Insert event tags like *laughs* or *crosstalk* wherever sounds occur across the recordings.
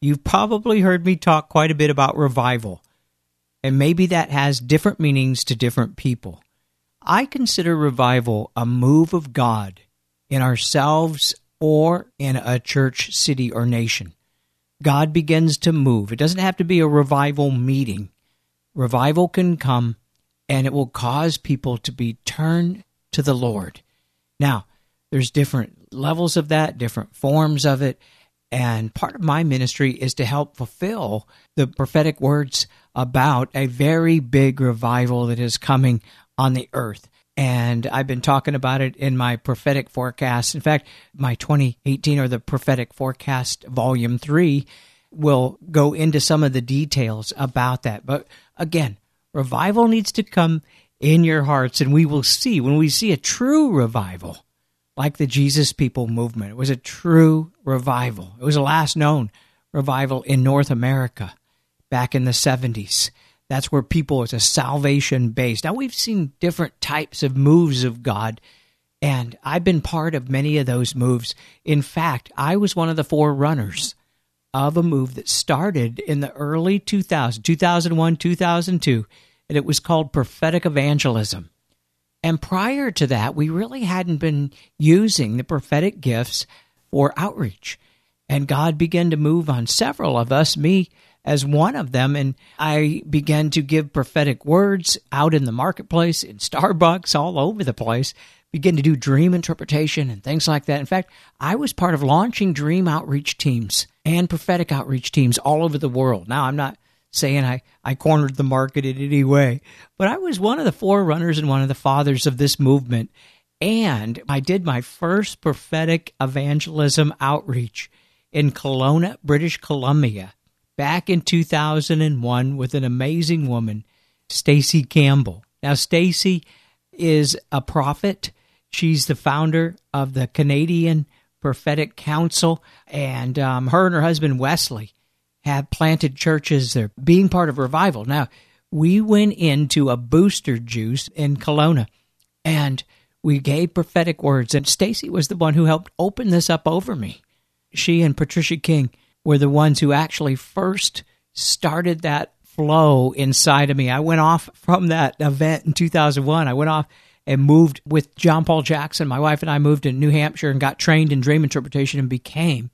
You've probably heard me talk quite a bit about revival, and maybe that has different meanings to different people. I consider revival a move of God in ourselves or in a church, city, or nation. God begins to move. It doesn't have to be a revival meeting. Revival can come and it will cause people to be turned to the Lord. Now, there's different levels of that, different forms of it. And part of my ministry is to help fulfill the prophetic words about a very big revival that is coming on the earth. And I've been talking about it in my prophetic forecast. In fact, my 2018 or the prophetic forecast volume three will go into some of the details about that. But again, revival needs to come in your hearts, and we will see when we see a true revival like the Jesus People movement. It was a true revival. It was a last known revival in North America back in the 70s. That's where people, it's a salvation based. Now, we've seen different types of moves of God, and I've been part of many of those moves. In fact, I was one of the forerunners of a move that started in the early 2000s, 2001, 2002, and it was called prophetic evangelism. And prior to that, we really hadn't been using the prophetic gifts for outreach. And God began to move on several of us, me as one of them. And I began to give prophetic words out in the marketplace, in Starbucks, all over the place, begin to do dream interpretation and things like that. In fact, I was part of launching dream outreach teams and prophetic outreach teams all over the world. Now, I'm not saying I, I cornered the market in any way, but I was one of the forerunners and one of the fathers of this movement. And I did my first prophetic evangelism outreach in Kelowna, British Columbia, back in 2001 with an amazing woman, Stacy Campbell. Now, Stacy is a prophet. She's the founder of the Canadian Prophetic Council, and um, her and her husband Wesley have planted churches. They're being part of revival. Now, we went into a booster juice in Kelowna and we gave prophetic words. And Stacy was the one who helped open this up over me. She and Patricia King were the ones who actually first started that flow inside of me. I went off from that event in 2001. I went off and moved with John Paul Jackson. My wife and I moved to New Hampshire and got trained in dream interpretation and became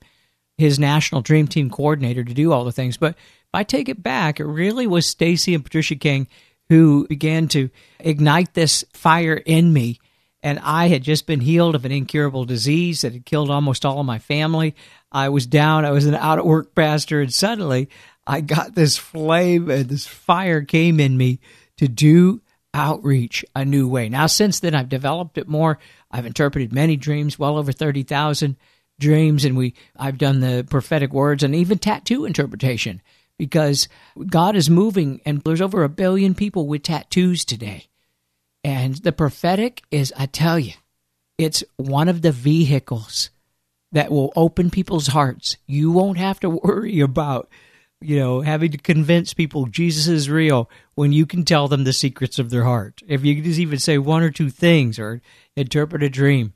his national dream team coordinator to do all the things. But if I take it back, it really was Stacy and Patricia King who began to ignite this fire in me. And I had just been healed of an incurable disease that had killed almost all of my family. I was down, I was an out of work pastor, and suddenly I got this flame and this fire came in me to do outreach a new way. Now, since then, I've developed it more. I've interpreted many dreams, well over 30,000 dreams and we I've done the prophetic words and even tattoo interpretation because God is moving and there's over a billion people with tattoos today. And the prophetic is I tell you, it's one of the vehicles that will open people's hearts. You won't have to worry about you know, having to convince people Jesus is real when you can tell them the secrets of their heart. If you just even say one or two things or interpret a dream,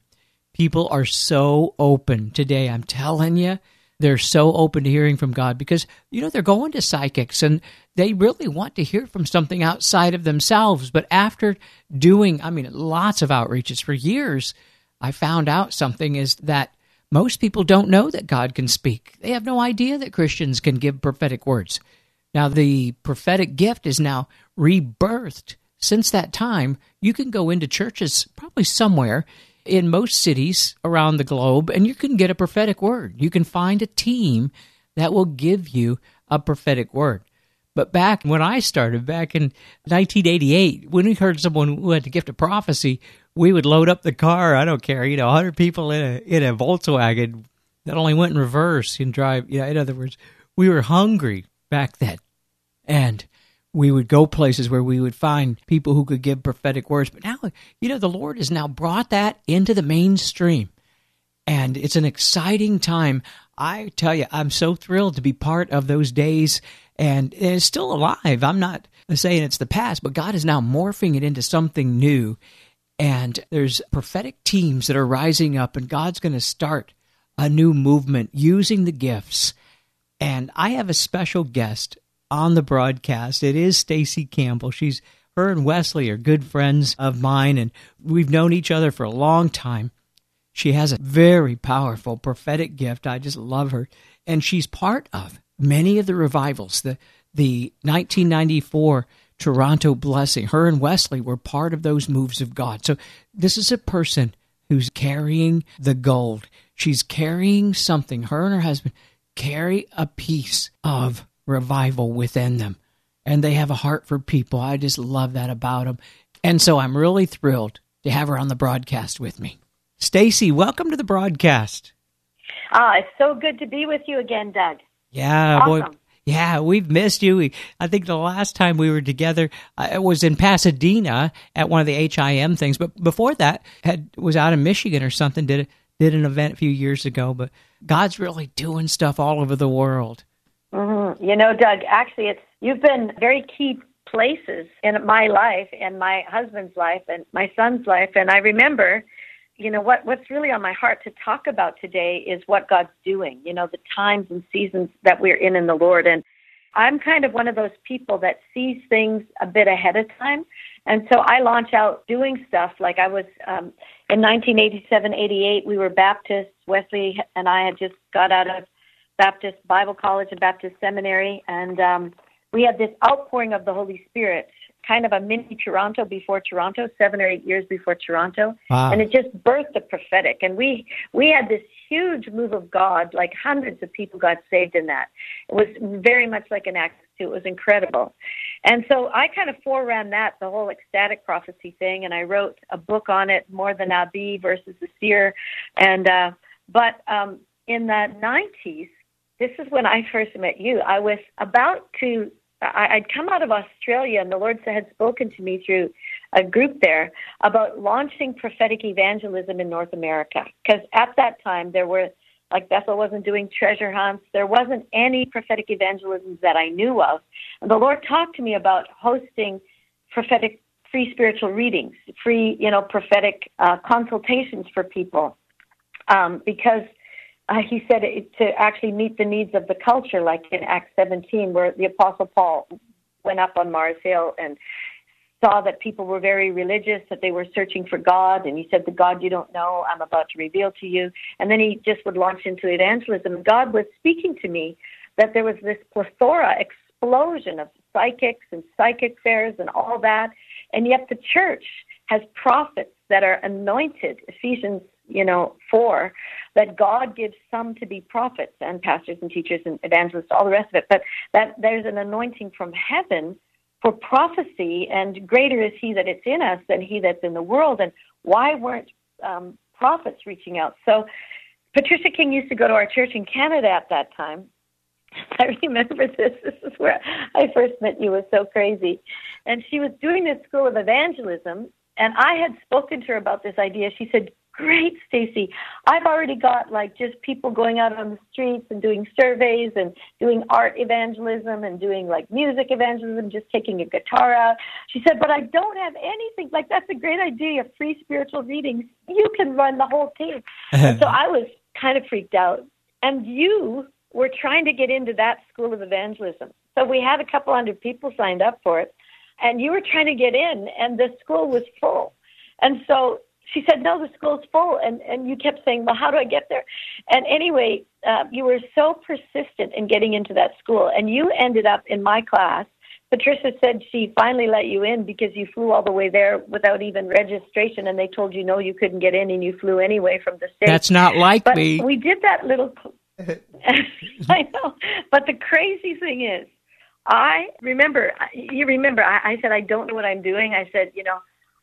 People are so open today. I'm telling you, they're so open to hearing from God because, you know, they're going to psychics and they really want to hear from something outside of themselves. But after doing, I mean, lots of outreaches for years, I found out something is that most people don't know that God can speak. They have no idea that Christians can give prophetic words. Now, the prophetic gift is now rebirthed. Since that time, you can go into churches, probably somewhere, in most cities around the globe, and you can get a prophetic word. You can find a team that will give you a prophetic word. But back when I started, back in 1988, when we heard someone who had the gift of prophecy, we would load up the car. I don't care, you know, 100 people in a in a Volkswagen that only went in reverse and drive. You know, in other words, we were hungry back then. And we would go places where we would find people who could give prophetic words. But now, you know, the Lord has now brought that into the mainstream. And it's an exciting time. I tell you, I'm so thrilled to be part of those days. And it's still alive. I'm not saying it's the past, but God is now morphing it into something new. And there's prophetic teams that are rising up, and God's going to start a new movement using the gifts. And I have a special guest on the broadcast. It is Stacy Campbell. She's her and Wesley are good friends of mine, and we've known each other for a long time. She has a very powerful prophetic gift. I just love her. And she's part of many of the revivals. The the 1994 Toronto blessing. Her and Wesley were part of those moves of God. So this is a person who's carrying the gold. She's carrying something. Her and her husband carry a piece of revival within them. And they have a heart for people. I just love that about them. And so I'm really thrilled to have her on the broadcast with me. Stacy, welcome to the broadcast. Ah, it's so good to be with you again, Doug. Yeah, awesome. boy. Yeah, we've missed you. We, I think the last time we were together uh, was in Pasadena at one of the HIM things, but before that, had was out in Michigan or something. Did did an event a few years ago. But God's really doing stuff all over the world. Mm-hmm. You know, Doug, actually, it's you've been very key places in my life and my husband's life and my son's life. And I remember, you know, what what's really on my heart to talk about today is what God's doing. You know, the times and seasons that we're in in the Lord. And I'm kind of one of those people that sees things a bit ahead of time. And so I launch out doing stuff like I was um, in 1987, 88. We were Baptists. Wesley and I had just got out of Baptist Bible College and Baptist Seminary, and um, we had this outpouring of the Holy Spirit, kind of a mini Toronto before Toronto, seven or eight years before Toronto, wow. and it just birthed the prophetic. And we we had this huge move of God, like hundreds of people got saved in that. It was very much like an act two. It was incredible, and so I kind of foreran that the whole ecstatic prophecy thing, and I wrote a book on it, more than Abi versus the seer, and uh, but um, in the 90s this is when I first met you. I was about to, I, I'd come out of Australia, and the Lord had spoken to me through a group there about launching prophetic evangelism in North America. Because at that time, there were, like Bethel wasn't doing treasure hunts, there wasn't any prophetic evangelisms that I knew of. And the Lord talked to me about hosting prophetic free spiritual readings, free, you know, prophetic uh, consultations for people. Um, because uh, he said it, to actually meet the needs of the culture, like in Acts 17, where the Apostle Paul went up on Mars Hill and saw that people were very religious, that they were searching for God, and he said, The God you don't know, I'm about to reveal to you. And then he just would launch into evangelism. God was speaking to me that there was this plethora, explosion of psychics and psychic fairs and all that, and yet the church has prophets that are anointed, Ephesians you know, for that God gives some to be prophets and pastors and teachers and evangelists, all the rest of it, but that there's an anointing from heaven for prophecy, and greater is He that it's in us than He that's in the world. And why weren't um, prophets reaching out? So, Patricia King used to go to our church in Canada at that time. *laughs* I remember this. This is where I first met you. It was so crazy. And she was doing this school of evangelism, and I had spoken to her about this idea. She said, great, Stacey. I've already got like just people going out on the streets and doing surveys and doing art evangelism and doing like music evangelism, just taking a guitar out. She said, but I don't have anything. Like that's a great idea. Free spiritual readings. You can run the whole team. and *laughs* so I was kind of freaked out. And you were trying to get into that school of evangelism. So we had a couple hundred people signed up for it. And you were trying to get in, and the school was full. And so she said, no, the school's full. And, and you kept saying, well, how do I get there? And anyway, uh, you were so persistent in getting into that school. And you ended up in my class. Patricia said she finally let you in because you flew all the way there without even registration. And they told you, no, you couldn't get in and you flew anyway from the States. That's not like but me. We did that little. *laughs* *laughs* I know. But the crazy thing is, I remember, you remember, I, I said, I don't know what I'm doing. I said, you know,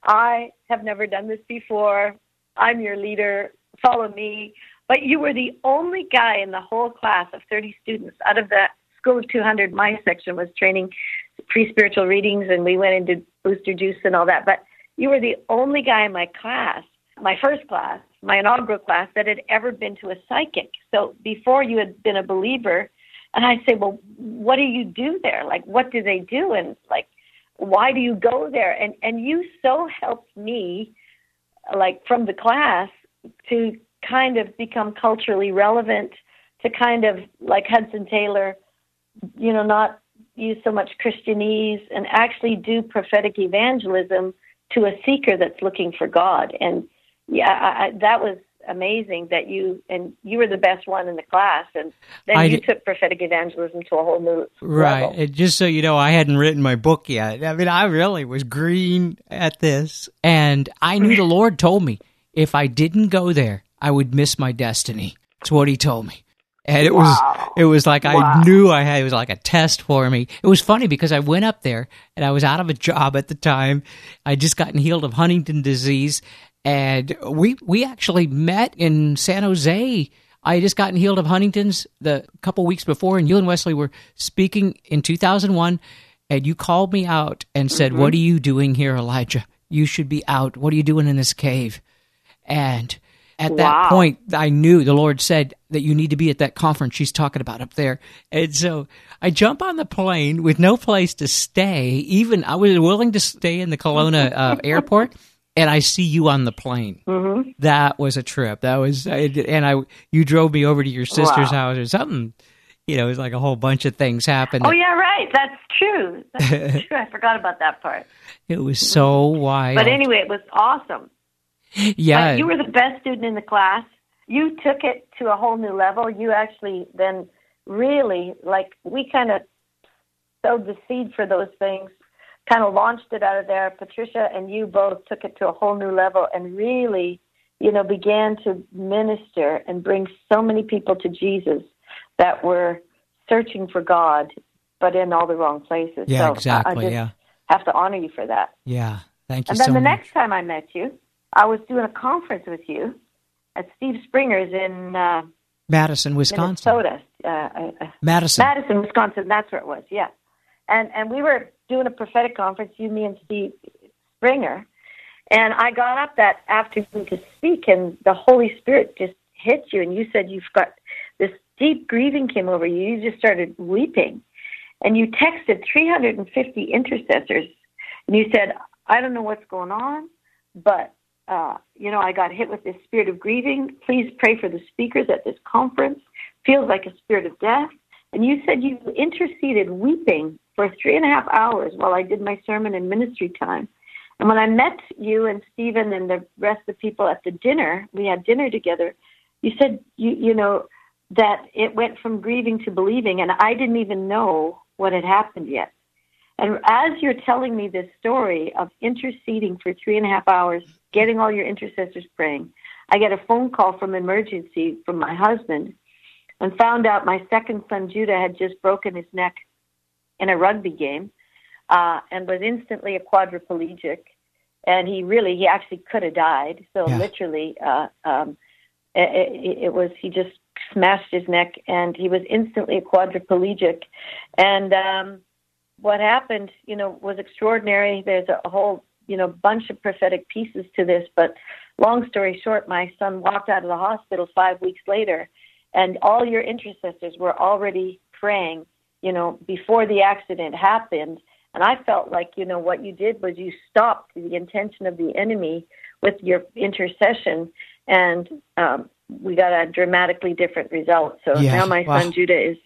I have never done this before. I'm your leader. Follow me. But you were the only guy in the whole class of 30 students out of that School of 200, my section was training pre spiritual readings, and we went into booster juice and all that. But you were the only guy in my class, my first class, my inaugural class, that had ever been to a psychic. So before you had been a believer, and I say, well, what do you do there? Like, what do they do? And like, why do you go there? And and you so helped me, like from the class, to kind of become culturally relevant, to kind of like Hudson Taylor, you know, not use so much Christianese and actually do prophetic evangelism to a seeker that's looking for God. And yeah, I, I, that was amazing that you and you were the best one in the class, and then I you took prophetic evangelism to a whole new right. Level. And just so you know, I hadn't written my book yet. I mean, I really was green at this, and I knew the Lord told me if I didn't go there, I would miss my destiny. That's what He told me. And it wow. was it was like wow. I knew I had it was like a test for me. It was funny because I went up there and I was out of a job at the time. I'd just gotten healed of Huntington disease and we we actually met in San Jose. I had just gotten healed of Huntington's the couple weeks before, and you and Wesley were speaking in 2001, and you called me out and said, mm-hmm. "What are you doing here, Elijah? You should be out. What are you doing in this cave?" And at that wow. point, I knew the Lord said that you need to be at that conference she's talking about up there. And so I jump on the plane with no place to stay. Even I was willing to stay in the Kelowna uh, *laughs* airport and I see you on the plane. Mm-hmm. That was a trip. That was, and I, you drove me over to your sister's wow. house or something. You know, it was like a whole bunch of things happened. Oh yeah, right. That's true. That's *laughs* true. I forgot about that part. It was so wild. But anyway, it was awesome. Yeah, you were the best student in the class. You took it to a whole new level. You actually then really like we kind of sowed the seed for those things kind of launched it out of there. Patricia and you both took it to a whole new level and really, you know, began to minister and bring so many people to Jesus that were searching for God, but in all the wrong places. Yeah, so exactly. I, yeah, have to honor you for that. Yeah, thank you. And then so the much. next time I met you, I was doing a conference with you at Steve Springer's in uh, Madison, Wisconsin. Minnesota. Uh, uh, uh Madison. Madison, Wisconsin. That's where it was. Yeah, and and we were doing a prophetic conference, you, me, and Steve Springer. And I got up that afternoon to speak, and the Holy Spirit just hit you, and you said you've got this deep grieving came over you. You just started weeping, and you texted 350 intercessors, and you said, "I don't know what's going on, but uh, you know, I got hit with this spirit of grieving. Please pray for the speakers at this conference. Feels like a spirit of death." And you said you interceded, weeping for three and a half hours while I did my sermon and ministry time. And when I met you and Stephen and the rest of the people at the dinner, we had dinner together. You said you you know that it went from grieving to believing, and I didn't even know what had happened yet. And as you're telling me this story of interceding for three and a half hours, getting all your intercessors praying, I get a phone call from emergency from my husband and found out my second son Judah had just broken his neck in a rugby game uh, and was instantly a quadriplegic. And he really, he actually could have died. So yeah. literally, uh, um, it, it was he just smashed his neck, and he was instantly a quadriplegic. And um, what happened, you know, was extraordinary. There's a whole, you know, bunch of prophetic pieces to this. But long story short, my son walked out of the hospital five weeks later, and all your intercessors were already praying you know, before the accident happened. And I felt like, you know, what you did was you stopped the intention of the enemy with your intercession, and um, we got a dramatically different result. So now my wow. son Judah is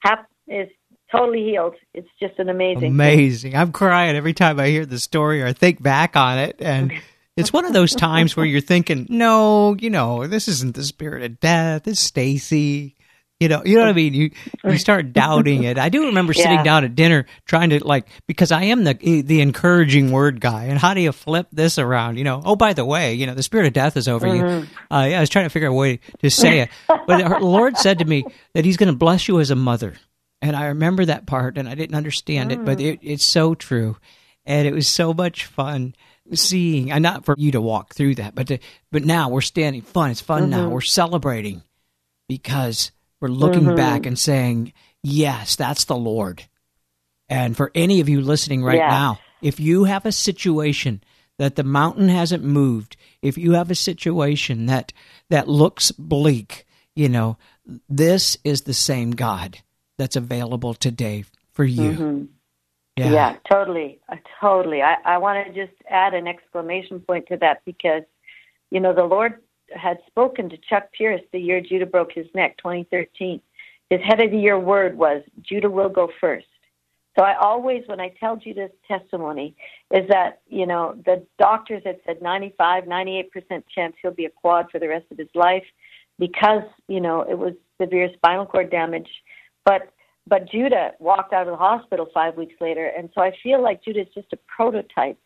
hap- is totally healed. It's just an amazing, amazing. Thing. I'm crying every time I hear the story or think back on it, and it's one of those times where you're thinking, no, you know, this isn't the spirit of death. It's Stacy. You know, you know what I mean. You you start doubting it. I do remember sitting yeah. down at dinner trying to like because I am the the encouraging word guy. And how do you flip this around? You know. Oh, by the way, you know the spirit of death is over mm-hmm. you. Uh, yeah, I was trying to figure out a way to say it, but the Lord said to me that He's going to bless you as a mother, and I remember that part, and I didn't understand mm. it, but mm. it, it's so true, and it was so much fun seeing. And not for you to walk through that, but to, but now we're standing. Fun. It's fun mm-hmm. now. We're celebrating because We're looking Mhm. back and saying, yes, that's the Lord. And for any of you listening right Yeah. now, if you have a situation that the mountain hasn't moved, if you have a situation that that looks bleak, you know, this is the same God that's available today for you. Mhm. Yeah. totally. Uh, totally. I, I want to just add an exclamation point to that because, you know, the Lord had spoken to Chuck Pierce the year Judah broke his neck, 2013. His head of the year word was, Judah will go first. So I always, when I tell Judah's testimony, is that, you know, the doctors had said 95, 98% chance he'll be a quad for the rest of his life because, you know, it was severe spinal cord damage. But but Judah walked out of the hospital five weeks later, and so I feel like Judah is just a prototype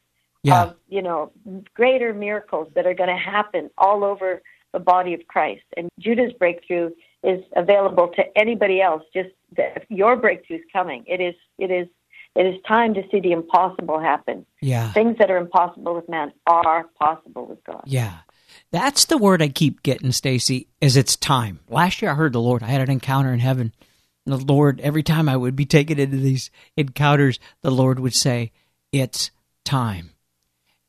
Yeah. of you know greater miracles that are going to happen all over the body of Christ. And Judah's breakthrough is available to anybody else. Just that your breakthrough is coming. It is. It is. It is time to see the impossible happen. yeah. Things that are impossible with man are possible with God. Yeah. That's the word I keep getting, Stacy, is it's time. Last year I heard the Lord. I had an encounter in heaven. And the Lord, every time I would be taken into these encounters, the Lord would say, It's time.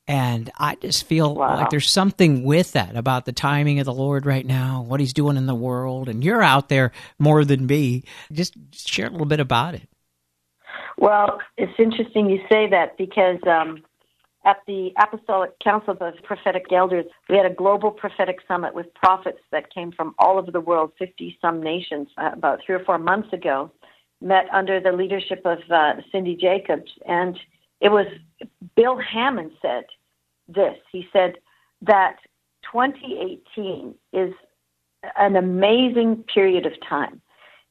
And I just feel Wow. like there's something with that about the timing of the Lord right now, what He's doing in the world. And you're out there more than me. Just share a little bit about it. Well, it's interesting you say that because um, at the Apostolic Council of Prophetic Elders, we had a global prophetic summit with prophets that came from all over the world, 50 some nations, uh, about three or four months ago, met under the leadership of uh, Cindy Jacobs. And it was Bill Hamon said this. He said that 2018 is an amazing period of time.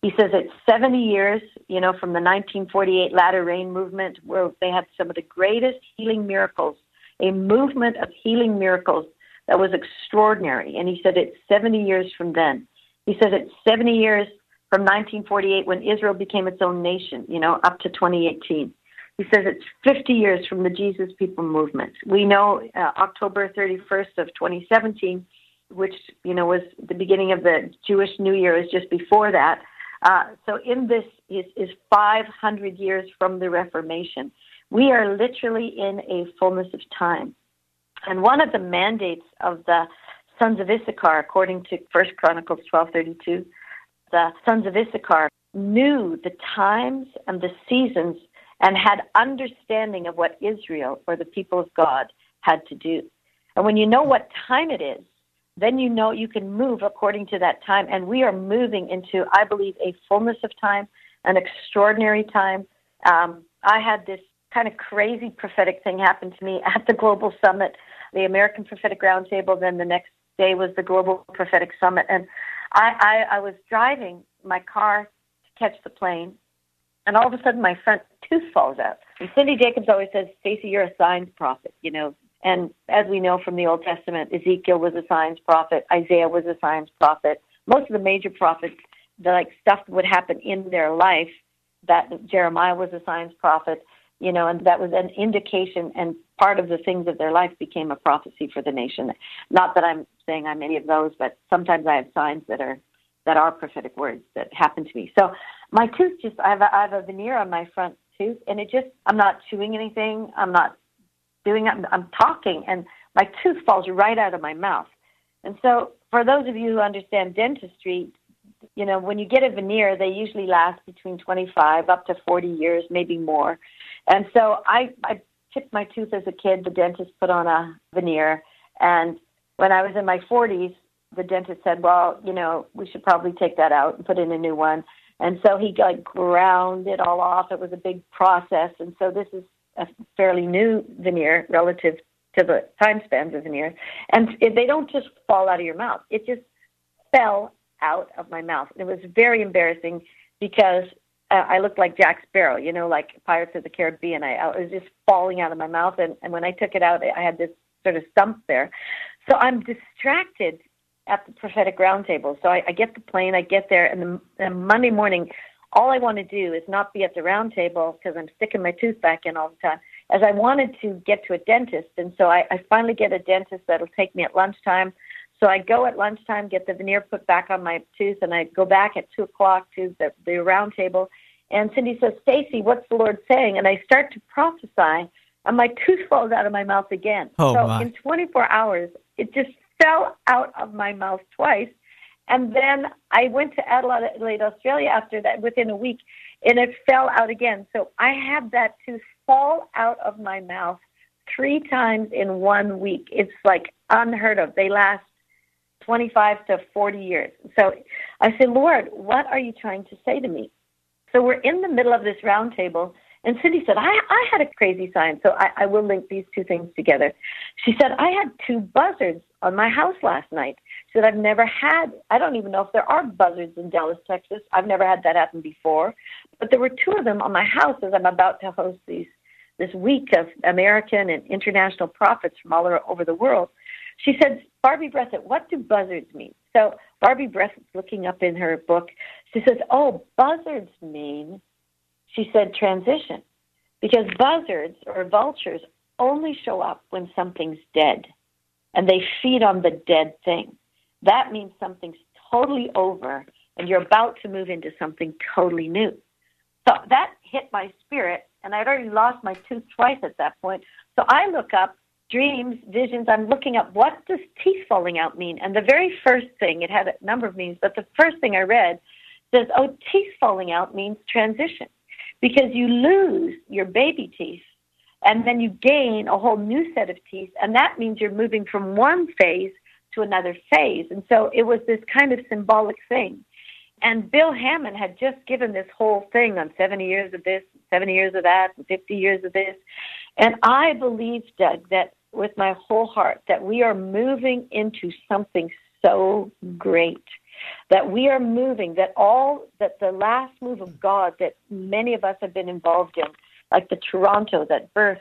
He says it's 70 years, you know, from the 1948 latter rain movement, where they had some of the greatest healing miracles, a movement of healing miracles that was extraordinary. And he said it's 70 years from then. He says it's 70 years from 1948 when Israel became its own nation, you know, up to 2018. He says it's 50 years from the Jesus People movement. We know uh, October 31st of 2017, which you know was the beginning of the Jewish New Year, is just before that. Uh, so in this is, is 500 years from the Reformation. We are literally in a fullness of time. And one of the mandates of the sons of Issachar, according to First Chronicles 12:32, the sons of Issachar knew the times and the seasons and had understanding of what Israel or the people of God had to do. And when you know what time it is, then you know you can move according to that time. And we are moving into, I believe, a fullness of time, an extraordinary time. Um, I had this kind of crazy prophetic thing happen to me *laughs* at the Global Summit, the American Prophetic Roundtable. Then the next day was the Global Prophetic Summit. And I, I, I was driving my car to catch the plane, and all of a sudden my front tooth falls out. And Cindy Jacobs always says, Stacy, you're a signs prophet, you know. And as we know from the Old Testament, Ezekiel was a signs prophet, Isaiah was a signs prophet. Most of the major prophets, the like stuff would happen in their life. That Jeremiah was a signs prophet, you know, and that was an indication and part of the things of their life became a prophecy for the nation. Not that I'm saying I'm any of those, but sometimes I have signs that are that are prophetic words that happen to me. So my tooth just I have a, I have a veneer on my front tooth, and it just I'm not chewing anything. I'm not doing I'm, I'm talking, and my tooth falls right out of my mouth. And so for those of you who understand dentistry, you know when you get a veneer, they usually last between 25 up to 40 years, maybe more. And so I I chipped my tooth as a kid. The dentist put on a veneer, and when I was in my 40s, the dentist said, "Well, you know, we should probably take that out and put in a new one." And so he like ground it all off. It was a big process, and so this is a fairly new veneer relative to the time spans of veneers. And they don't just fall out of your mouth; it just fell out of my mouth. And it was very embarrassing because uh, I looked like Jack Sparrow, you know, like Pirates of the Caribbean. I, I was just falling out of my mouth, and, and when I took it out, I had this sort of stump there. So I'm distracted at the prophetic roundtable. So I, I get the plane, I get there, and, the, and Monday morning, all I want to do is not be at the roundtable because I'm sticking my tooth back in all the time. As I wanted to get to a dentist, and so I, I finally get a dentist that'll take me at lunchtime. So I go at lunchtime, get the veneer put back on my tooth, and I go back at 2 o'clock to the, the round table. And Cindy says, Stacy, what's the Lord saying? And I start to prophesy, and my tooth *laughs* falls out of my mouth again. Oh, so my. in 24 hours, it just fell out of my mouth twice. And then I went to Adelaide, Australia after that within a week, and it fell out again. So I had that tooth fall out of my mouth three times in one week. It's like unheard of. They last 25 to 40 years. So I said, Lord, what are you trying to say to me? So we're in the middle of this round table, and Cindy said, I, I had a crazy sign, so I, I will link these two things together. She said, I had two buzzards on my house last night. She said, I've never had, I don't even know if there are buzzards in Dallas, Texas. I've never had that happen before. But there were two of them on my house as I'm about to host these this week of American and international prophets from all over the world. She said, Barbie Breathitt, what do buzzards mean? So Barbie Breathitt's looking up in her book. She says, oh, buzzards mean, she said, transition. Because buzzards or vultures only show up when something's dead and they feed on the dead thing. That means something's totally over and you're about to move into something totally new. So that hit my spirit, and I'd already lost my tooth twice at that point. So I look up dreams, visions. I'm looking up what does teeth falling out mean? And the very first thing, it had a number of meanings, but the first thing I read says, oh, teeth falling out means transition because you lose your baby teeth and then you gain a whole new set of teeth, and that means you're moving from one phase to another phase. And so it was this kind of symbolic thing. And Bill Hamon had just given this whole thing on 70 years of this, 70 years of that, and 50 years of this. And I believe, Doug, that with my whole heart, that we are moving into something so great. That we are moving, that all, that the last move of God that many of us have been involved in, like the Toronto that birthed,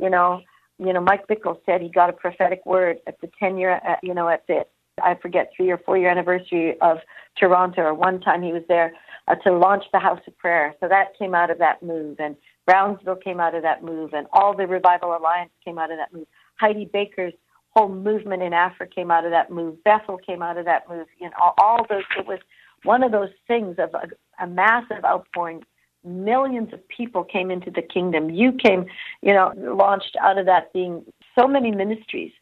you know, you know, Mike Bickle said he got a prophetic word at the 10 year, uh, you know, at the I forget, three or four year anniversary of Toronto, or one time he was there uh, to launch the House of Prayer. So that came out of that move, and Brownsville came out of that move, and all the Revival Alliance came out of that move. Heidi Baker's whole movement in Africa came out of that move. Bethel came out of that move. You know, all, all those. It was one of those things of a, a massive outpouring. Millions of people came into the kingdom. You came, you know, launched out of that being so many ministries.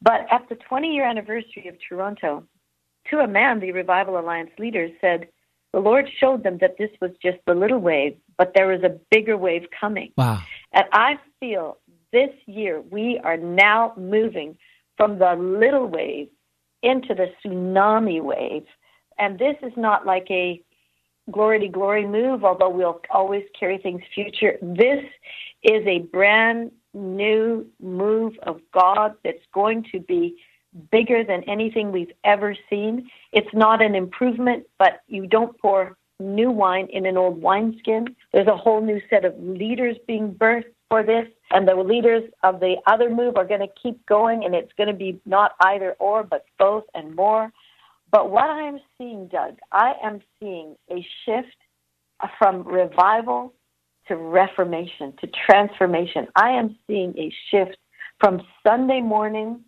But at the 20 year anniversary of Toronto, to a man, the Revival Alliance leaders said, the Lord showed them that this was just the little wave, but there was a bigger wave coming. Wow. And I feel this year we are now moving from the little wave into the tsunami wave. And this is not like a glory to glory move, although we'll always carry things future. This is a brand new move of God that's going to be bigger than anything we've ever seen. It's not an improvement, but you don't pour new wine in an old wineskin. There's a whole new set of leaders being birthed for this, and the leaders of the other move are going to keep going, and it's going to be not either or, but both and more. But what I am seeing, Doug, I am seeing a shift from revival to reformation, to transformation. I am seeing a shift from Sunday morning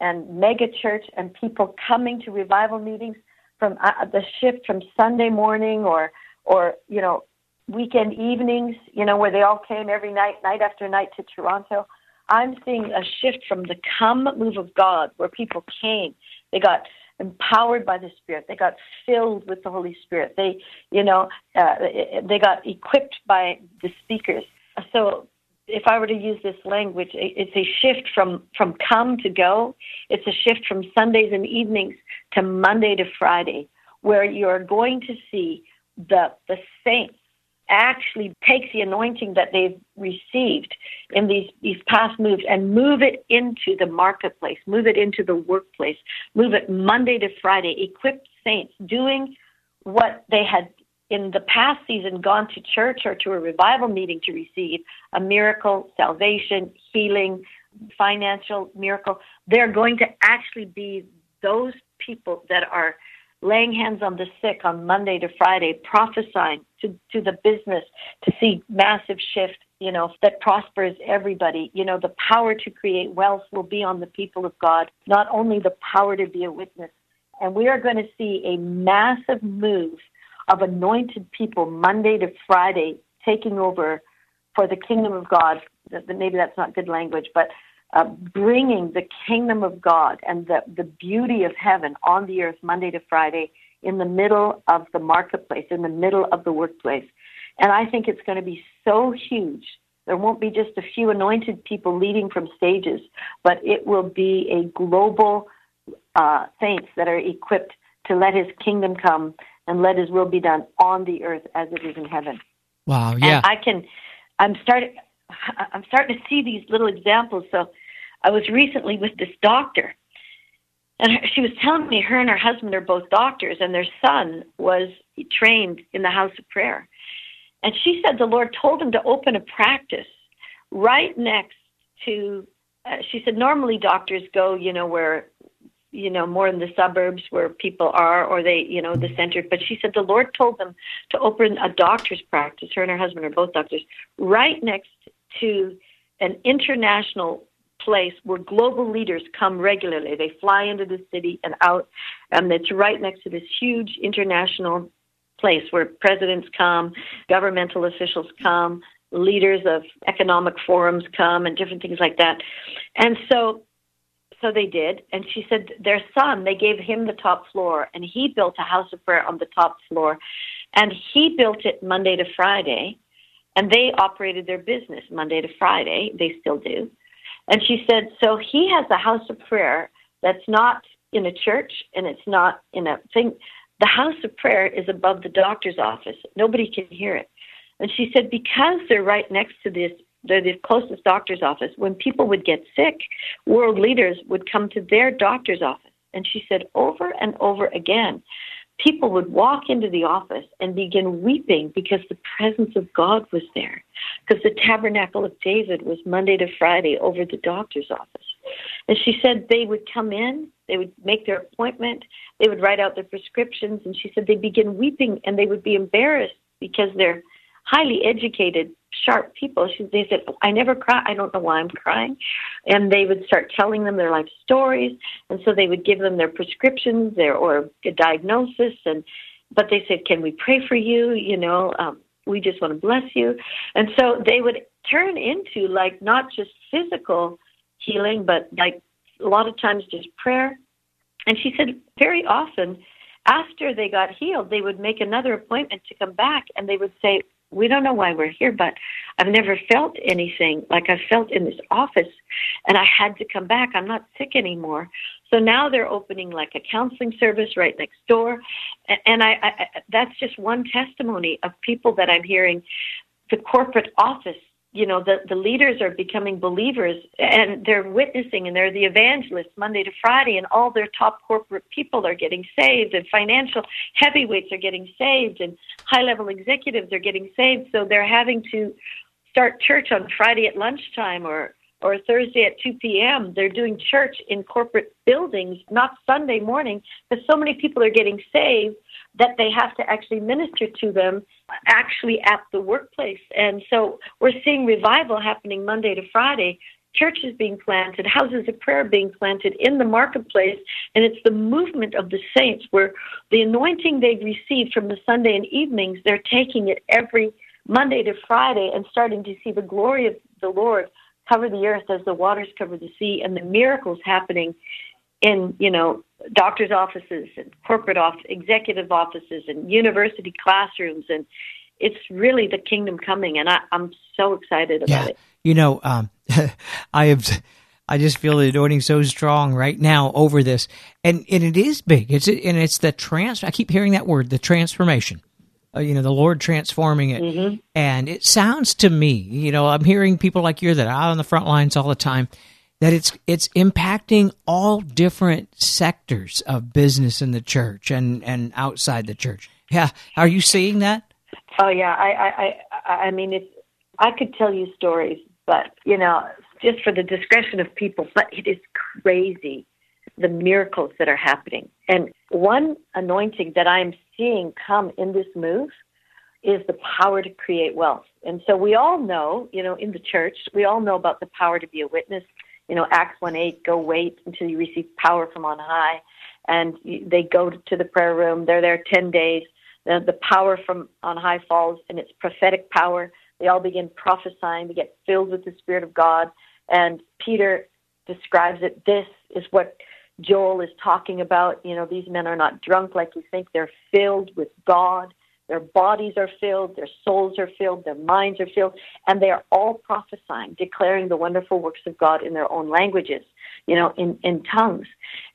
and mega church and people coming to revival meetings from uh, the shift from Sunday morning or or you know weekend evenings, you know, where they all came every night, night after night to Toronto. I'm seeing a shift from the come move of God where people came. They got empowered by the Spirit. They got filled with the Holy Spirit. They, you know, uh, they got equipped by the speakers. So, if I were to use this language, it's a shift from from come to go. It's a shift from Sundays and evenings to Monday to Friday, where you're going to see the the saints actually takes the anointing that they've received in these, these past moves and move it into the marketplace, move it into the workplace, move it Monday to Friday, equipped saints doing what they had in the past season gone to church or to a revival meeting to receive a miracle, salvation, healing, financial miracle. They're going to actually be those people that are laying hands on the sick on Monday to Friday, prophesying to, to the business to see massive shift you know, that prospers everybody. You know, the power to create wealth will be on the people of God, not only the power to be a witness. And we are going to see a massive move of anointed people Monday to Friday taking over for the kingdom of God. Maybe that's not good language, but uh, bringing the kingdom of God and the, the beauty of heaven on the earth Monday to Friday in the middle of the marketplace, in the middle of the workplace. And I think it's going to be so huge. There won't be just a few anointed people leading from stages, but it will be a global uh, saints that are equipped to let his kingdom come and let his will be done on the earth as it is in heaven. Wow, yeah. And I can I'm starting I'm starting to see these little examples. So I was recently with this doctor and she was telling me her and her husband are both doctors and their son was trained in the house of prayer and she said the Lord told him to open a practice right next to, uh, she said, normally doctors go, you know, where, you know, more in the suburbs where people are, or they, you know, the center. But she said the Lord told them to open a doctor's practice. Her and her husband are both doctors, right next to an international place where global leaders come regularly. They fly into the city and out, and it's right next to this huge international place where presidents come, governmental officials come, leaders of economic forums come, and different things like that. And so, so they did. And she said their son, they gave him the top floor, and he built a house of prayer on the top floor, and he built it Monday to Friday, and they operated their business Monday to Friday. They still do. And she said, so he has a house of prayer that's not in a church and it's not in a thing the house of prayer is above the doctor's office. Nobody can hear it. And she said, because they're right next to this, they're the closest doctor's office. When people would get sick, world leaders would come to their doctor's office. And she said, over and over again, people would walk into the office and begin weeping because the presence of God was there. Because the tabernacle of David was Monday to Friday over the doctor's office. And she said they would come in, they would make their appointment, they would write out their prescriptions, and she said they'd begin weeping and they would be embarrassed because they're highly educated, sharp people. She, they said, I never cry. I don't know why I'm crying. And they would start telling them their life stories. And so they would give them their prescriptions their, or a diagnosis. And, but they said, can we pray for you? You know, um, we just want to bless you. And so they would turn into like not just physical healing, but like a lot of times just prayer. And she said very often after they got healed, they would make another appointment to come back and they would say, we don't know why we're here, but I've never felt anything like I felt in this office, and I had to come back. I'm not sick anymore. So now they're opening like a counseling service right next door, and I, I that's just one testimony of people that I'm hearing. The corporate office you know the the leaders are becoming believers and they're witnessing and they're the evangelists Monday to Friday and all their top corporate people are getting saved and financial heavyweights are getting saved and high level executives are getting saved so they're having to start church on Friday at lunchtime or or Thursday at 2 p.m. They're doing church in corporate buildings, not Sunday morning, because so many people are getting saved that they have to actually minister to them actually at the workplace. And so we're seeing revival happening Monday to Friday. Churches being planted, houses of prayer being planted in the marketplace, and it's the movement of the saints where the anointing they've received from the Sunday and evenings, they're taking it every Monday to Friday and starting to see the glory of the Lord cover the earth as the waters cover the sea and the miracles happening in you know doctors offices and corporate office executive offices and university classrooms and it's really the kingdom coming and I, am so excited about yeah. it you know um, *laughs* i have i just feel the anointing so strong right now over this and and it is big it's and it's the trans i keep hearing that word the transformation uh, you know the lord transforming it mm-hmm. and it sounds to me you know i'm hearing people like you that are out on the front lines all the time that it's it's impacting all different sectors of business in the church and and outside the church. Yeah. Are you seeing that? Oh yeah. I i i, I mean it's i could tell you stories but you know just for the discretion of people but it is crazy the miracles that are happening. And one anointing that i'm seeing come in this move is the power to create wealth. And so we all know, you know, in the church, we all know about the power to be a witness. You know, Acts 1 8, go wait until you receive power from on high. And they go to the prayer room. They're there 10 days. The, the power from on high falls, and it's prophetic power. They all begin prophesying. They get filled with the Spirit of God. And Peter describes it. This is what Joel is talking about. You know, these men are not drunk like you think. They're filled with God. Their bodies are filled, their souls are filled, their minds are filled, and they are all prophesying, declaring the wonderful works of God in their own languages, you know, in, in tongues.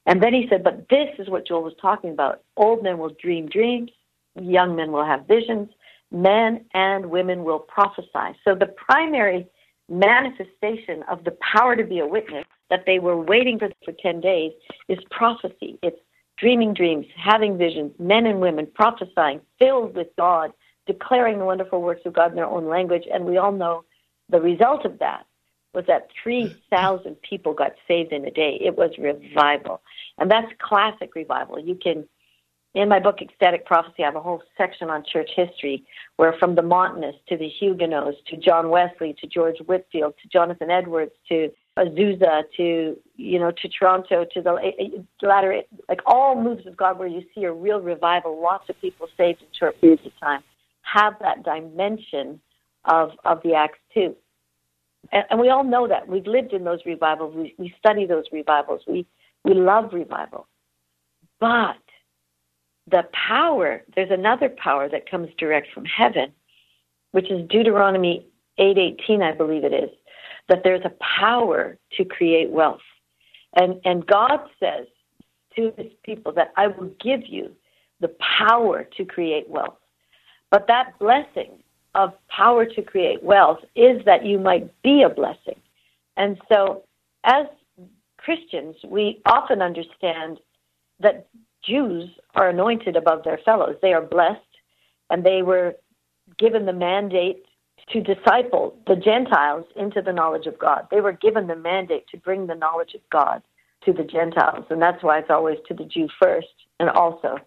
And then he said, But this is what Joel was talking about. Old men will dream dreams, young men will have visions, men and women will prophesy. So the primary manifestation of the power to be a witness that they were waiting for for 10 days is prophecy. It's dreaming dreams, having visions, men and women prophesying, filled with God, declaring the wonderful works of God in their own language. And we all know the result of that was that 3,000 people got saved in a day. It was revival. And that's classic revival. You can, in my book, Ecstatic Prophecy, I have a whole section on church history where from the Montanists to the Huguenots to John Wesley to George Whitefield to Jonathan Edwards to Azusa to you know to Toronto to eh, eh, the latter like all moves of God where you see a real revival, lots of people saved in short periods of time, have that dimension of of the Acts too. And, and we all know that we've lived in those revivals. We, we study those revivals. We we love revival, but the power there's another power that comes direct from heaven, which is Deuteronomy eight eighteen, I believe it is that there's a power to create wealth. And, and God says to his people that I will give you the power to create wealth. But that blessing of power to create wealth is that you might be a blessing. And so, as Christians, we often understand that Jews are anointed above their fellows. They are blessed, and they were given the mandate to disciple the Gentiles into the knowledge of God. They were given the mandate to bring the knowledge of God to the Gentiles, and that's why it's always to the Jew first, and also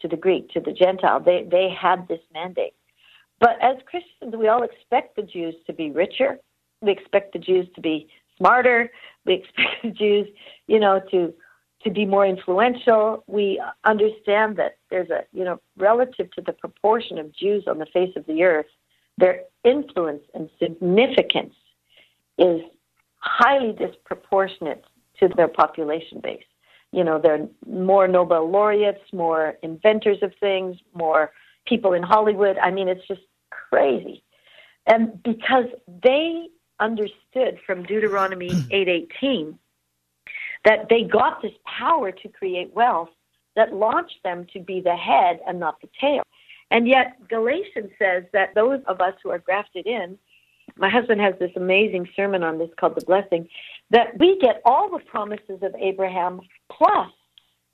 to the Greek, to the Gentile. They they had this mandate. But as Christians, we all expect the Jews to be richer. We expect the Jews to be smarter. We expect *laughs* the Jews, you know, to to be more influential. We understand that there's a, you know, relative to the proportion of Jews on the face of the earth, their influence and significance is highly disproportionate to their population base. You know, there are more Nobel laureates, more inventors of things, more people in Hollywood. I mean, it's just crazy. And because they understood from Deuteronomy *clears throat* 8:18 that they got this power to create wealth that launched them to be the head and not the tail. And yet, Galatians says that those of us who are grafted in, my husband has this amazing sermon on this called The Blessing, that we get all the promises of Abraham plus,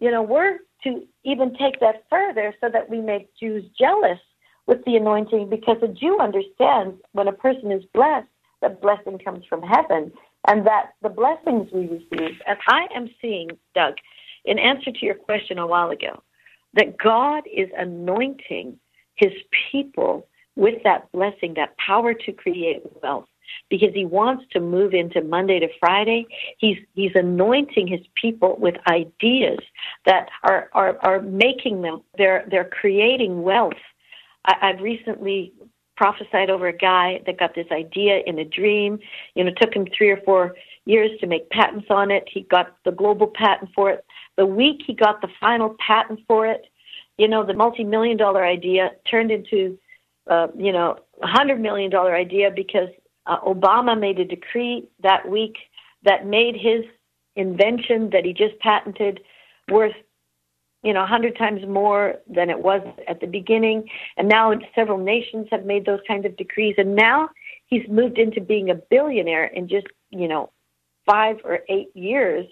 you know, we're to even take that further so that we make Jews jealous with the anointing because a Jew understands when a person is blessed, that blessing comes from heaven and that the blessings we receive, and I am seeing, Doug, in answer to your question a while ago, that God is anointing his people with that blessing, that power to create wealth. Because he wants to move into Monday to Friday, he's he's anointing his people with ideas that are are, are making them they're they're creating wealth. I, I've recently prophesied over a guy that got this idea in a dream. You know, took him three or four years to make patents on it. He got the global patent for it. The week he got the final patent for it, you know, the multi-million dollar idea turned into, uh, you know, a hundred million dollar idea because uh, Obama made a decree that week that made his invention that he just patented worth, you know, a hundred times more than it was at the beginning. And now several nations have made those kinds of decrees. And now he's moved into being a billionaire in just, you know, five or eight years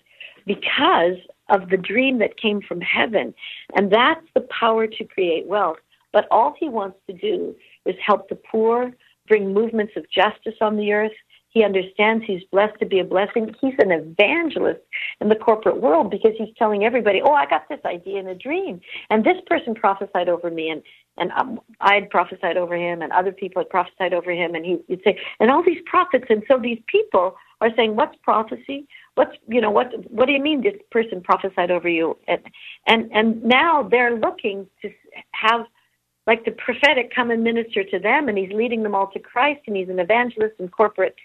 because of the dream that came from heaven. And that's the power to create wealth. But all he wants to do is help the poor, bring movements of justice on the earth. He understands he's blessed to be a blessing. He's an evangelist in the corporate world because he's telling everybody, "Oh, I got this idea in a dream, and this person prophesied over me, and and um, I had prophesied over him, and other people had prophesied over him, and he would say, and all these prophets, and so these people are saying, "What's prophecy? What's you know what? What do you mean this person prophesied over you?" And and and now they're looking to have like the prophetic come and minister to them, and he's leading them all to Christ, and he's an evangelist in corporate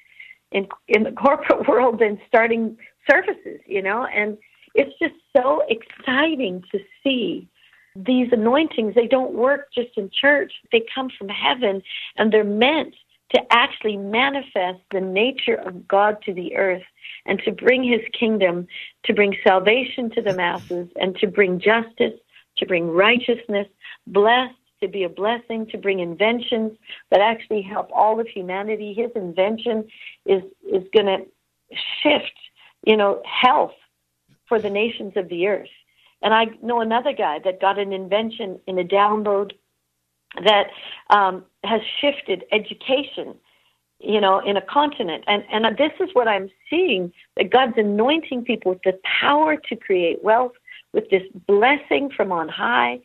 in in the *laughs* corporate world and starting services, you know, and it's just so exciting to see these anointings. They don't work just in church; they come from heaven, and they're meant to actually manifest the nature of God to the earth and to bring his kingdom, to bring salvation to the masses, and to bring justice, to bring righteousness, blessed to be a blessing, to bring inventions that actually help all of humanity. His invention is is going to shift, you know, health for the nations of the earth. And I know another guy that got an invention in a download that um, has shifted education, you know, in a continent. And and this is what I'm seeing that God's anointing people with the power to create wealth, with this blessing from on high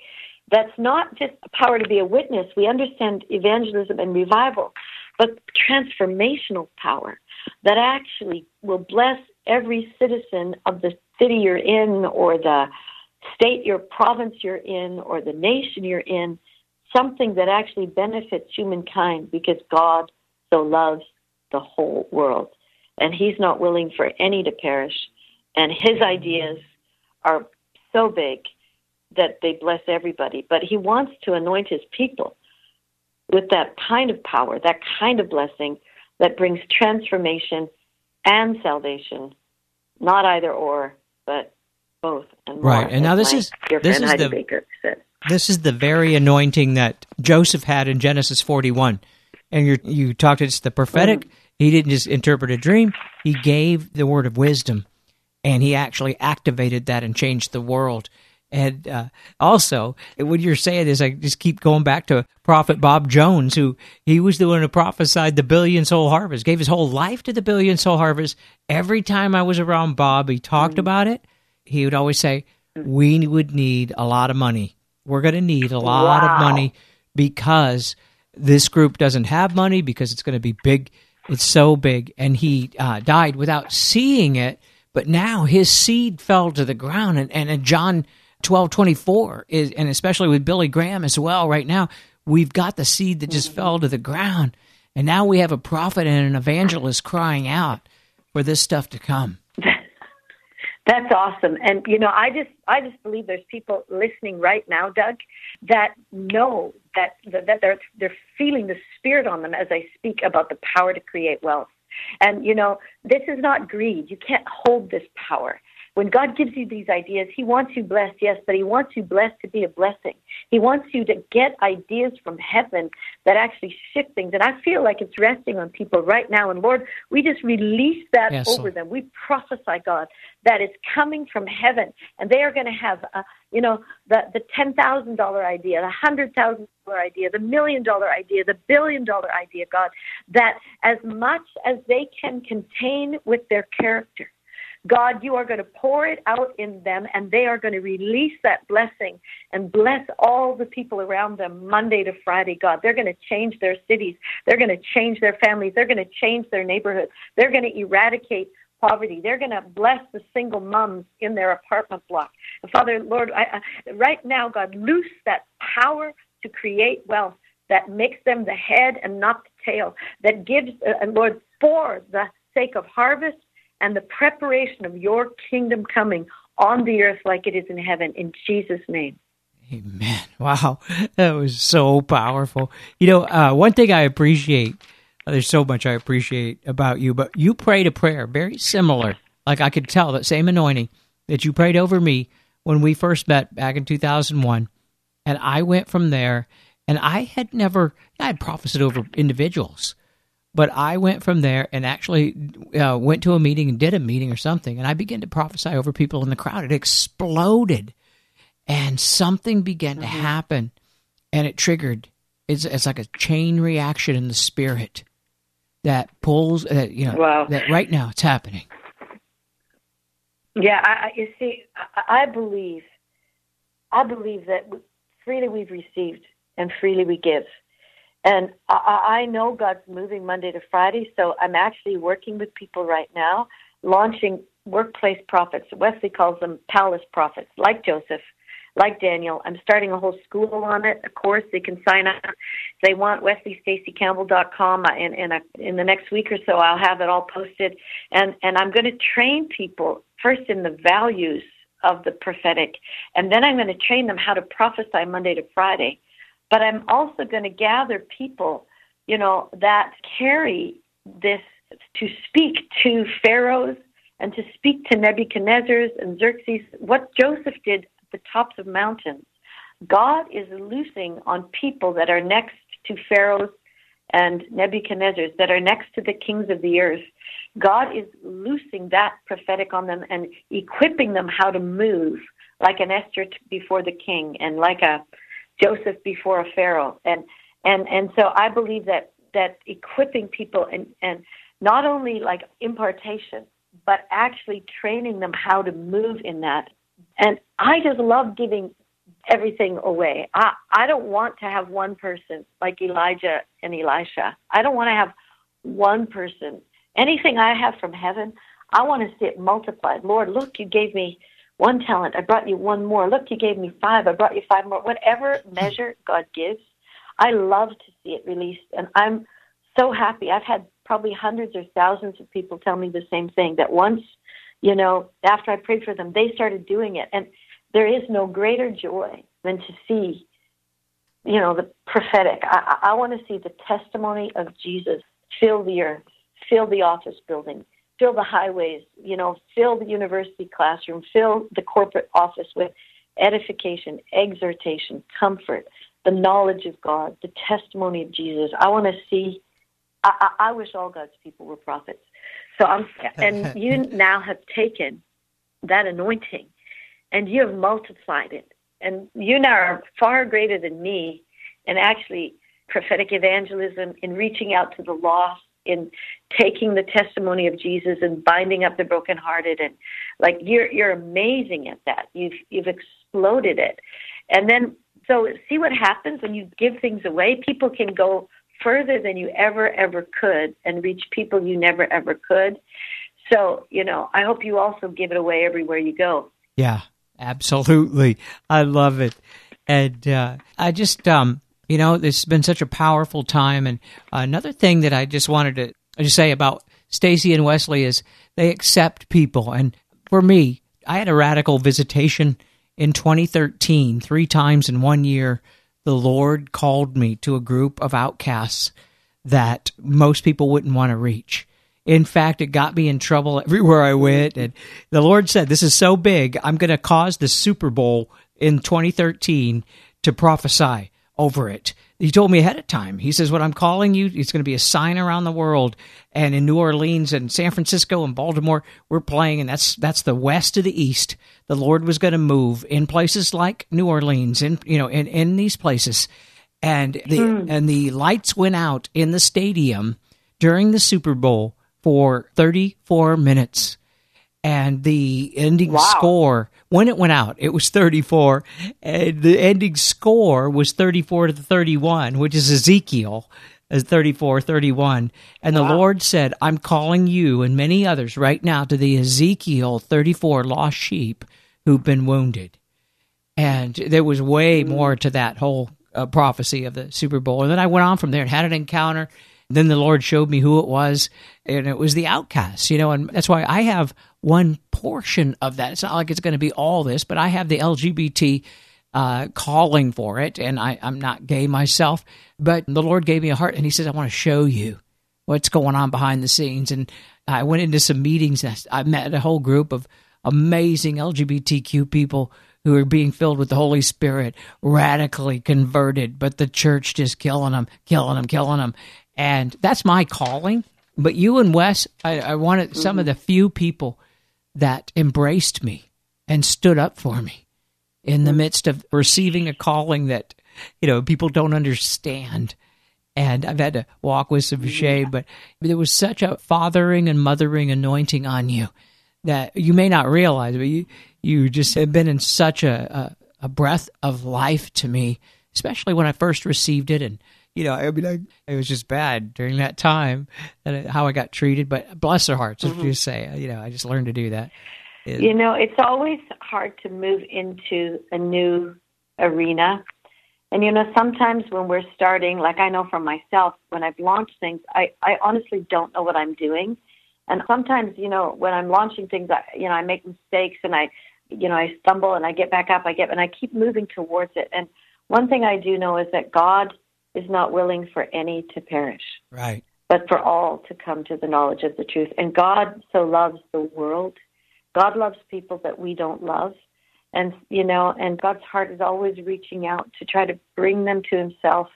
that's not just power to be a witness. We understand evangelism and revival, but transformational power that actually will bless every citizen of the city you're in or the state your province you're in or the nation you're in something that actually benefits humankind because God so loves the whole world and he's not willing for any to perish and his ideas are so big that they bless everybody, but he wants to anoint his people with that kind of power, that kind of blessing that brings transformation and salvation, not either or, but both and more. Right, and now this is this is the Baker said. This is the very anointing that Joseph had in Genesis forty one, and you you talked it's the prophetic. He didn't just interpret a dream; he gave the word of wisdom, and he actually activated that and changed the world. And uh, also, what you're saying is, I just keep going back to Prophet Bob Jones, who he was the one who prophesied the billion soul harvest, gave his whole life to the billion soul harvest. Every time I was around Bob, he talked mm-hmm. about it. He would always say, We would need a lot of money. We're going to need a lot wow. of money because this group doesn't have money because it's going to be big. It's so big. And he uh, died without seeing it. But now his seed fell to the ground. And, and, John 1224 is, and especially with Billy Graham as well right now, we've got the seed that just fell to the ground. And now we have a prophet and an evangelist crying out for this stuff to come. That's awesome. And you know, I just I just believe there's people listening right now, Doug, that know that that they're they're feeling the spirit on them as I speak about the power to create wealth. And you know, this is not greed. You can't hold this power when God gives you these ideas, He wants you blessed, yes, but He wants you blessed to be a blessing. He wants you to get ideas from heaven that actually shift things. And I feel like it's resting on people right now. And Lord, we just release that yes, over them. We prophesy, God, that it's coming from heaven, and they are going to have, uh, you know, the the ten thousand dollar idea, the hundred thousand dollar idea, the million dollar idea, the billion dollar idea, God, that as much as they can contain with their character God, you are going to pour it out in them and they are going to release that blessing and bless all the people around them Monday to Friday, God. They're going to change their cities. They're going to change their families. They're going to change their neighborhoods. They're going to eradicate poverty. They're going to bless the single moms in their apartment block. Father, Lord, I, I, right now, God, loose that power to create wealth that makes them the head and not the tail, that gives, uh, Lord, for the sake of harvest and the preparation of your kingdom coming on the earth like it is in heaven. In Jesus' name. Amen. *laughs* Wow. That was so powerful. You know, uh, one thing I appreciate, uh, there's so much I appreciate about you, but you prayed a prayer very similar. Like I could tell that same anointing that you prayed over me when we first met back in 2001. And I went from there, and I had never, I had prophesied over individuals but I went from there and actually uh, went to a meeting and did a meeting or something, and I began to prophesy over people in the crowd. It exploded, and something began mm-hmm. to happen, and it triggered. It's, it's like a chain reaction in the spirit. that pulls that you know wow. that right now it's happening. Yeah, I, you see, I, I believe, I believe that freely we've received and freely we give. And I, I know God's moving Monday to Friday, so I'm actually working with people right now, launching workplace prophets. Wesley calls them palace prophets, like Joseph, like Daniel. I'm starting a whole school on it. Of course, they can sign up. If they want WesleyStaceyCampbell.com. Uh, in in, a, in the next week or so, I'll have it all posted, and and I'm going to train people first in the values of the prophetic, and then I'm going to train them how to prophesy Monday to Friday. But I'm also going to gather people, you know, that carry this to speak to pharaohs and to speak to Nebuchadnezzar's and Xerxes, what Joseph did at the tops of mountains. God is loosing on people that are next to pharaohs and Nebuchadnezzar's, that are next to the kings of the earth. God is loosing that prophetic on them and equipping them how to move like an Esther before the king and like a Joseph before a Pharaoh. And and and so I believe that that equipping people and and not only like impartation, but actually training them how to move in that. And I just love giving everything away. I, I don't want to have one person like Elijah and Elisha. I don't want to have one person. Anything I have from heaven, I want to see it multiplied. Lord, look, you gave me one talent. I brought you one more. Look, you gave me five. I brought you five more. Whatever mm-hmm. measure God gives, I love to see it released. And I'm so happy. I've had probably hundreds or thousands of people tell me the same thing that once, you know, after I prayed for them, they started doing it. And there is no greater joy than to see, you know, the prophetic. I, I want to see the testimony of Jesus fill the earth, fill the office building, fill the highways, you know, fill the university classroom, fill the corporate office with edification, exhortation, comfort, the knowledge of God, the testimony of Jesus. I want to see I, I, wish all God's people were prophets. So I'm, and *laughs* you now have taken that anointing, and you have multiplied it, and you now are far greater than me, and actually prophetic evangelism in reaching out to the lost, in taking the testimony of Jesus and binding up the brokenhearted, and like you're you're amazing at that. You've you've exploded it, and then so see what happens when you give things away. People can go further than you ever, ever could and reach people you never, ever could. So, you know, I hope you also give it away everywhere you go. Yeah, absolutely. I love it. And uh, I just, um, you know, this has been such a powerful time. And another thing that I just wanted to just say about Stacey and Wesley is they accept people. And for me, I had a radical visitation in 2013, three times in one year the Lord called me to a group of outcasts that most people wouldn't want to reach. In fact, it got me in trouble everywhere I went. And the Lord said, This is so big, I'm going to cause the Super Bowl in 2013 to prophesy over it. He told me ahead of time. He says, What I'm calling you, it's going to be a sign around the world. And in New Orleans and San Francisco and Baltimore, we're playing, and that's that's the west to the east. The Lord was going to move in places like New Orleans, in you know, in, in these places. And the mm. and the lights went out in the stadium during the Super Bowl for 34 minutes. And the ending wow. score when it went out, it was 34, and the ending score was 34 to 31, which is Ezekiel as 34, 31. And wow. the Lord said, I'm calling you and many others right now to the Ezekiel 34 lost sheep who've been wounded. And there was way mm. more to that whole uh, prophecy of the Super Bowl. And then I went on from there and had an encounter. Then the Lord showed me who it was, and it was the outcasts, you know, and that's why I have one portion of that. It's not like it's going to be all this, but I have the LGBT uh, calling for it, and I, I'm not gay myself, but the Lord gave me a heart, and He says, I want to show you what's going on behind the scenes. And I went into some meetings, I met a whole group of amazing LGBTQ people who are being filled with the Holy Spirit, radically converted, but the church just killing them, killing them, killing them. And that's my calling. But you and Wes, I, I wanted mm-hmm. some of the few people that embraced me and stood up for me in the midst of receiving a calling that you know people don't understand and I've had to walk with some shame, but there was such a fathering and mothering anointing on you that you may not realize, but you you just have been in such a, a, a breath of life to me, especially when I first received it and you know, I mean, I, it was just bad during that time and how I got treated. But bless their hearts, mm-hmm. you say, you know, I just learned to do that. It, you know, it's always hard to move into a new arena. And you know, sometimes when we're starting, like I know from myself, when I've launched things, I, I honestly don't know what I'm doing. And sometimes, you know, when I'm launching things, I, you know, I make mistakes and I, you know, I stumble and I get back up, I get, and I keep moving towards it. And one thing I do know is that God is not willing for any to perish. Right. But for all to come to the knowledge of the truth. And God so loves the world. God loves people that we don't love. And, you know, and God's heart is always reaching out to try to bring them to Himself.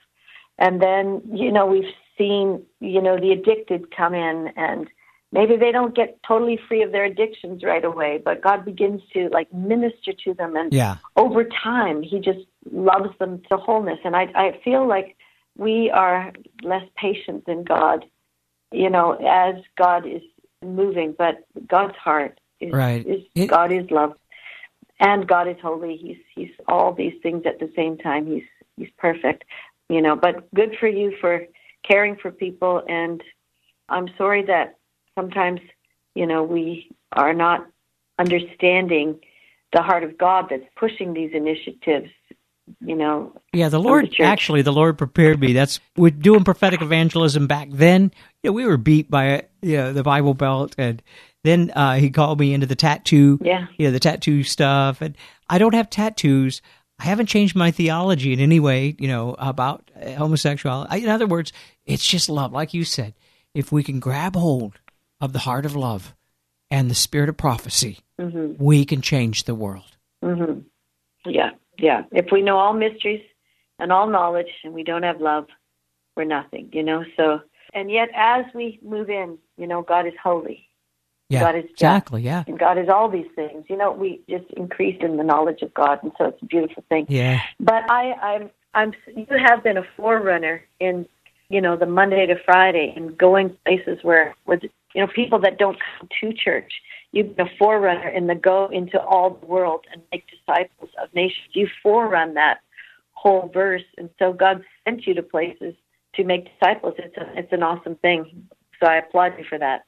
And then, you know, we've seen, you know, the addicted come in and maybe they don't get totally free of their addictions right away, but God begins to like minister to them. And yeah. over time, He just loves them to wholeness. And I, I feel like we are less patient than God, you know, as God is moving. But God's heart is, right. is it, God is love, and God is holy. He's He's all these things at the same time. He's He's perfect, you know. But good for you for caring for people, and I'm sorry that sometimes, you know, we are not understanding the heart of God that's pushing these initiatives you know. Yeah, the Lord the actually, the Lord prepared me. That's with doing prophetic evangelism back then. You know, we were beat by you know, the Bible Belt, and then uh, he called me into the tattoo. Yeah, you know, the tattoo stuff, and I don't have tattoos. I haven't changed my theology in any way, you know, about homosexuality. In other words, it's just love, like you said. If we can grab hold of the heart of love and the spirit of prophecy, mm-hmm. we can change the world. Mm-hmm. Yeah, yeah. If we know all mysteries and all knowledge and we don't have love, we're nothing, you know? So, and yet as we move in, you know, God is holy. Yeah, God is just, exactly. Yeah, and God is all these things. You know, we just increase in the knowledge of God, and so it's a beautiful thing. Yeah. But I, I'm, I'm. You have been a forerunner in, you know, the Monday to Friday, and going places where, where, you know, people that don't come to church You've been a forerunner in the go into all the world and make disciples of nations. You forerun that whole verse, and so God sent you to places to make disciples. It's a, it's an awesome thing. So I applaud you for that.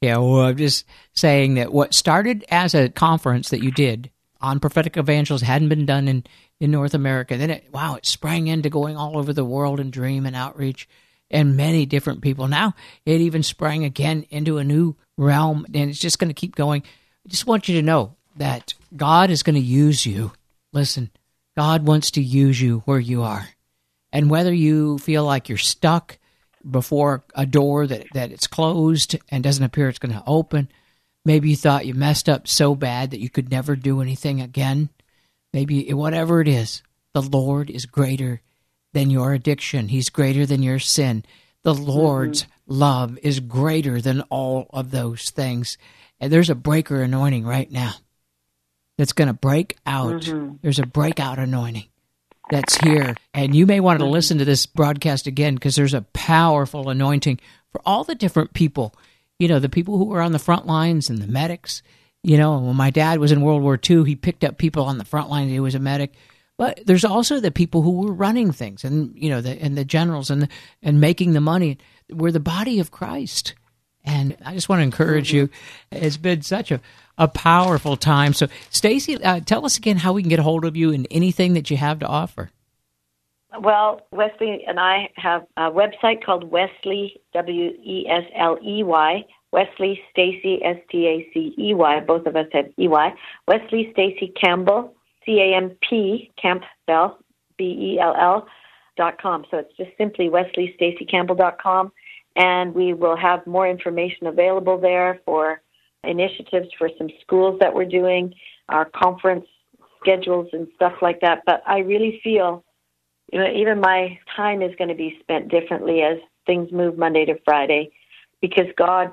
Yeah, well, I'm just saying that what started as a conference that you did on prophetic evangelism hadn't been done in, in North America. Then it wow, it sprang into going all over the world and dream and outreach and many different people. Now it even sprang again into a new realm, and it's just going to keep going. I just want you to know that God is going to use you. Listen, God wants to use you where you are. And whether you feel like you're stuck before a door that, that it's closed and doesn't appear it's going to open, maybe you thought you messed up so bad that you could never do anything again. Maybe whatever it is, the Lord is greater than your addiction. He's greater than your sin. The Lord's mm-hmm love is greater than all of those things. And there's a breaker anointing right now that's going to break out. Mm-hmm. There's a breakout anointing that's here. And you may want to mm-hmm. listen to this broadcast again because there's a powerful anointing for all the different people. You know, the people who were on the front lines and the medics. You know, when my dad was in World War II, he picked up people on the front line. He was a medic. But there's also the people who were running things, and you know, the and the generals, and and making the money we're the body of Christ. And I just want to encourage you. It's been such a, a powerful time. So, Stacey, uh, tell us again how we can get a hold of you and anything that you have to offer. Well, Wesley and I have a website called Wesley, W E S L E Y, Wesley Stacey, S T A C E Y. Both of us have E Y. Wesley Stacey Campbell, C A M P, Campbell, B E L L dot com. So it's just simply wesleystaceycampbell.com, and we will have more information available there for initiatives for some schools that we're doing, our conference schedules and stuff like that. But I really feel, you know, even my time is going to be spent differently as things move Monday to Friday, because God,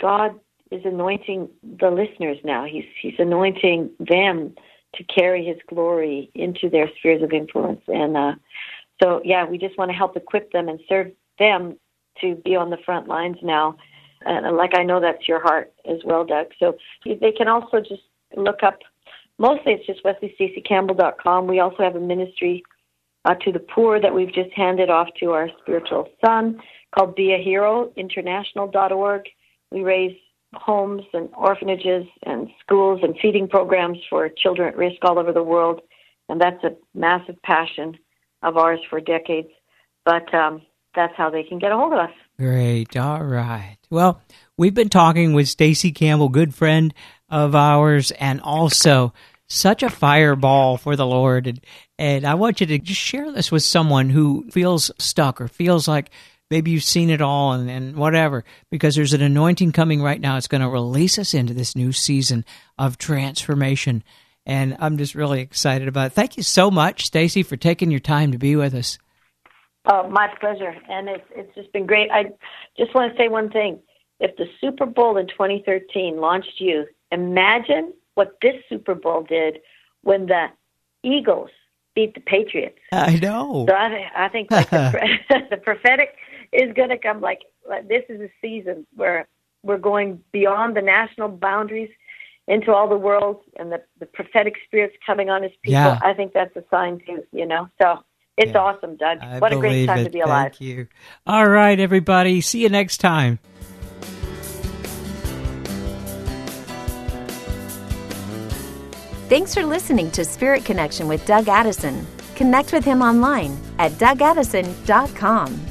God is anointing the listeners now. He's He's anointing them to carry His glory into their spheres of influence, and uh, So, yeah, we just want to help equip them and serve them to be on the front lines now. And like I know that's your heart as well, Doug. So they can also just look up, mostly it's just WesleyStaceyCampbell.com. We also have a ministry uh, to the poor that we've just handed off to our spiritual son called Be a Hero International.org. We raise homes and orphanages and schools and feeding programs for children at risk all over the world. And that's a massive passion of ours for decades. But um, that's how they can get a hold of us. Great. All right. Well, we've been talking with Stacey Campbell, good friend of ours, and also such a fireball for the Lord. And, and I want you to just share this with someone who feels stuck or feels like maybe you've seen it all and, and whatever, because there's an anointing coming right now. It's going to release us into this new season of transformation. And I'm just really excited about it. Thank you so much, Stacey, for taking your time to be with us. Oh, my pleasure. And it's, it's just been great. I just want to say one thing. If the Super Bowl in 2013 launched you, imagine what this Super Bowl did when the Eagles beat the Patriots. I know. So I, I think like the, *laughs* *laughs* the prophetic is going to come like, like this is a season where we're going beyond the national boundaries into all the world and the, the prophetic spirits coming on his people. Yeah. I think that's a sign too, you know. So it's yeah. awesome, Doug. I what a great time it. to be alive. Thank you. All right, everybody. See you next time. Thanks for listening to Spirit Connection with Doug Addison. Connect with him online at dougaddison.com.